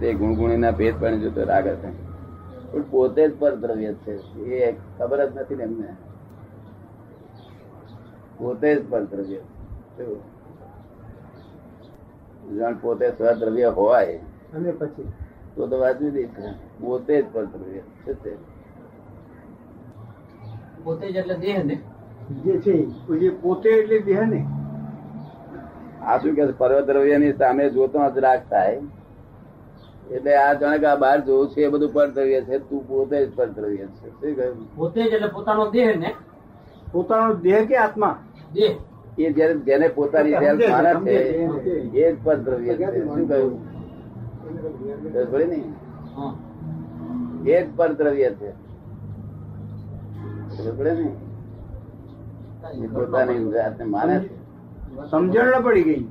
તે ગુણગુણીના ભેદ પણ જોતો રાગ હશે. પણ પોતે જ પર દ્રવ્ય છે. એ ખબર જ નથી ને એમને. પોતે જ પર દ્રવ્ય શું? જાણ પોતે સ્વદ્રવ્ય હોય અને પછી? તો તો વાત જુદી પોતે જ પર દ્રવ્ય છે છે પોતે જ એટલે દેહ ને? જે છે પોતે એટલે દેહ ને? આ શું કે પર્વદ્રવ્યની સામે જોતો જ રાગ થાય. એટલે આ જાણે કે આ બહાર જોવું છે એ બધું પરદ્રવ્ય છે તું પોતે જ પરદ્રવ્ય છે. શું કહ્યું? પોતે જ એટલે પોતાનો દેહ ને? પોતાનો દેહ કે આત્મા? દેહ. એ જ્યારે જેને પોતાની સેલ્ફ માને છે સમજે છે. એ જ પરદ્રવ્ય છે. શું કહ્યું? ખબર પડી ને? હા. એ જ પરદ્રવ્ય છે. ખબર પડે ને? એ પોતાની જાતને માને છે. સમજણ ન પડી ગઈ.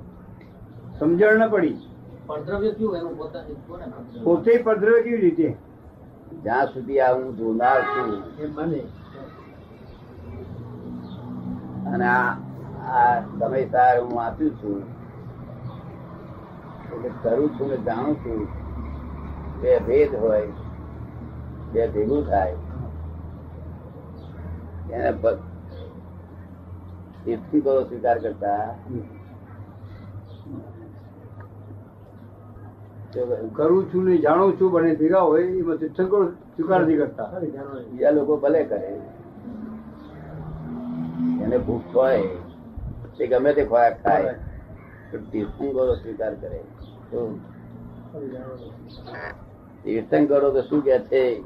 સમજણ ન પડી. પોતે પદ્રવ્ય કેવી રીતે? જ્યાં સુધી આ હું જોનાર છું. અને આ આ સમય સાર હું આપ્યું છું. એટલે કરું છું ને જાણું છું. બે ભેદ હોય બે ભેગું થાય. એને ભ- તીર્થંકરો સ્વીકાર કરતા. કરું છું ને જાણું છું બને ભેગા હોય એમાં તીર્થંકર સ્વીકાર નથી કરતા. બીજા લોકો ભલે કરે. એને ભૂખ હોય તે ગમે તે ખોરાક ખાય તીર્થંકરો સ્વીકાર કરે. તો તીર્થંકરો તો શું કે છે?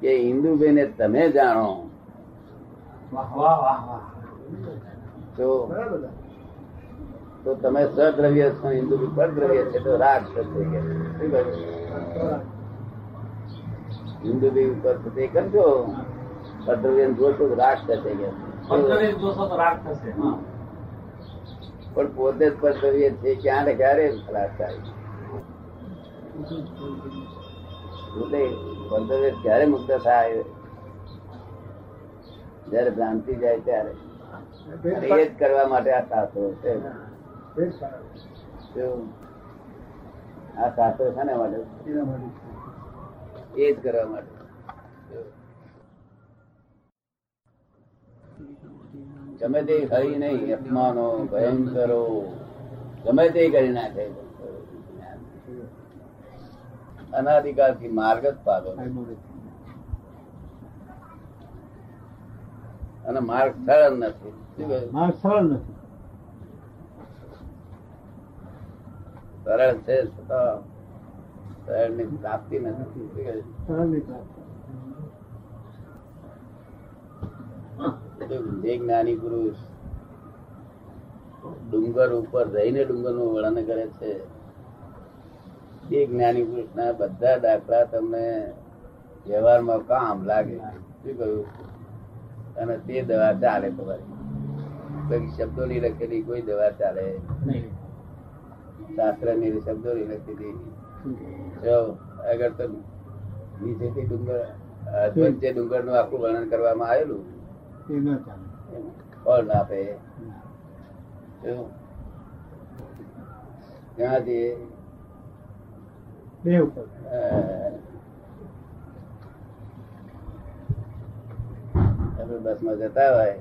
કે હિન્દુભાઈને તમે જાણો. વાહ વાહ વાહ વાહ. તો તો તમે સદ્રવ્ય છો હિન્દુ પરદ્રવ્ય છે તો રાગ થશે કે છે. શું કહ્યું? હિન્દુ બી ઉપર છે તે કરજો પરદ્રવ્ય જોશો તો રાગ થશે કે છે. પરદ્રવ્ય જોશો તો રાગ થશે હા પણ પોતે જ પરદ્રવ્ય છે ક્યાં ને ક્યારે ખલાસ થાય પોતે પરદ્રવ્ય ક્યારે મુક્ત થાય જયારે ભ્રાંતિ જાય ત્યારે અને એ જ કરવા માટે આ શાસ્ત્રો છે શું? આ શાસ્ત્ર છે માટે? એ જ કરવા માટે. ગમે તે હરી નહીં અપમાનો ભયંકરો ગમે તે કરી નાખે. અનાધિકારથી માર્ગ જ પાડો અને માર્ગ સરળ નથી? માર્ગ સરળ નથી. સરળ છે છતાં સરળની પ્રાપ્તિ નથી સરળ નહીં પ્રાપ્ત. જે જ્ઞાની પુરુષ ડુંગર ઉપર રહીને ડુંગરનું વર્ણન કરે છે. એ જ્ઞાની પુરુષ ના બધા દાખલા તમને વ્યવહારમાં કામ લાગે. શું કહ્યું? અને તે દવા ચાલે તમારી શબ્દો ની લખેલી કોઈ દવા ચાલે નહીં. શાસ્ત્રની શબ્દો ની જો અગર તો નીચેથી ડુંગર અ, જે ડુંગરનું આખું વર્ણન કરવામાં આવેલું ફળ ના આપે? ત્યાંથી બે ઉપર બસમાં જતા હોય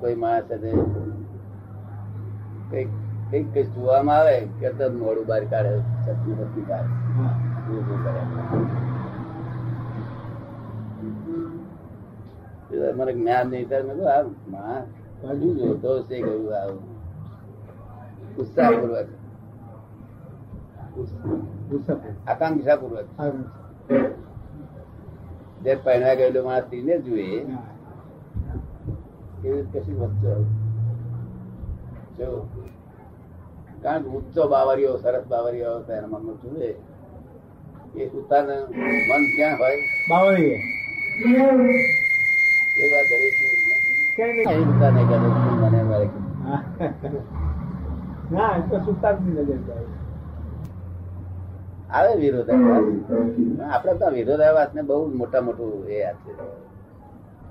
કોઈ માણસ સાથે કંઈક કંઈક કંઈક જોવામાં આવે કે તો મોડું બહાર કાઢે કાઢે. ઊભું કરે. એ મને જ્ઞાન નહીં થાય મેં આ માં હજુ જોતો છે કહ્યું આવું ઉત્સાહપૂર્વક. આકાંક્ષાપૂર્વક. જે પહેણા ગયેલો માણસ તીને હા. એવી કશી વસ્તુ જો કારણ કે ઊંચો બાવરીઓ સરસ બાવરીઓ એના મનમાં જુએ એ ઉતારને મન ક્યાં હોય? બાવળીએ. એવા દરેક ક્યાંય નહીં. કરે મને મારે ના એ તો સુતારની નજર આવે વિરોધાભાસ. આપડે તો વિરોધાભાસ ને બહુ મોટા મોટું એ આ છે.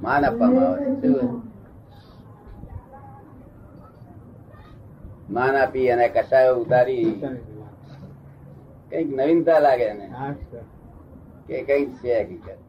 માન આપવામાં આવે શું? માન આપી અને કશાયો ઉતારી. કંઈક નવીનતા લાગે એને. કે કંઈક છે હકીકત.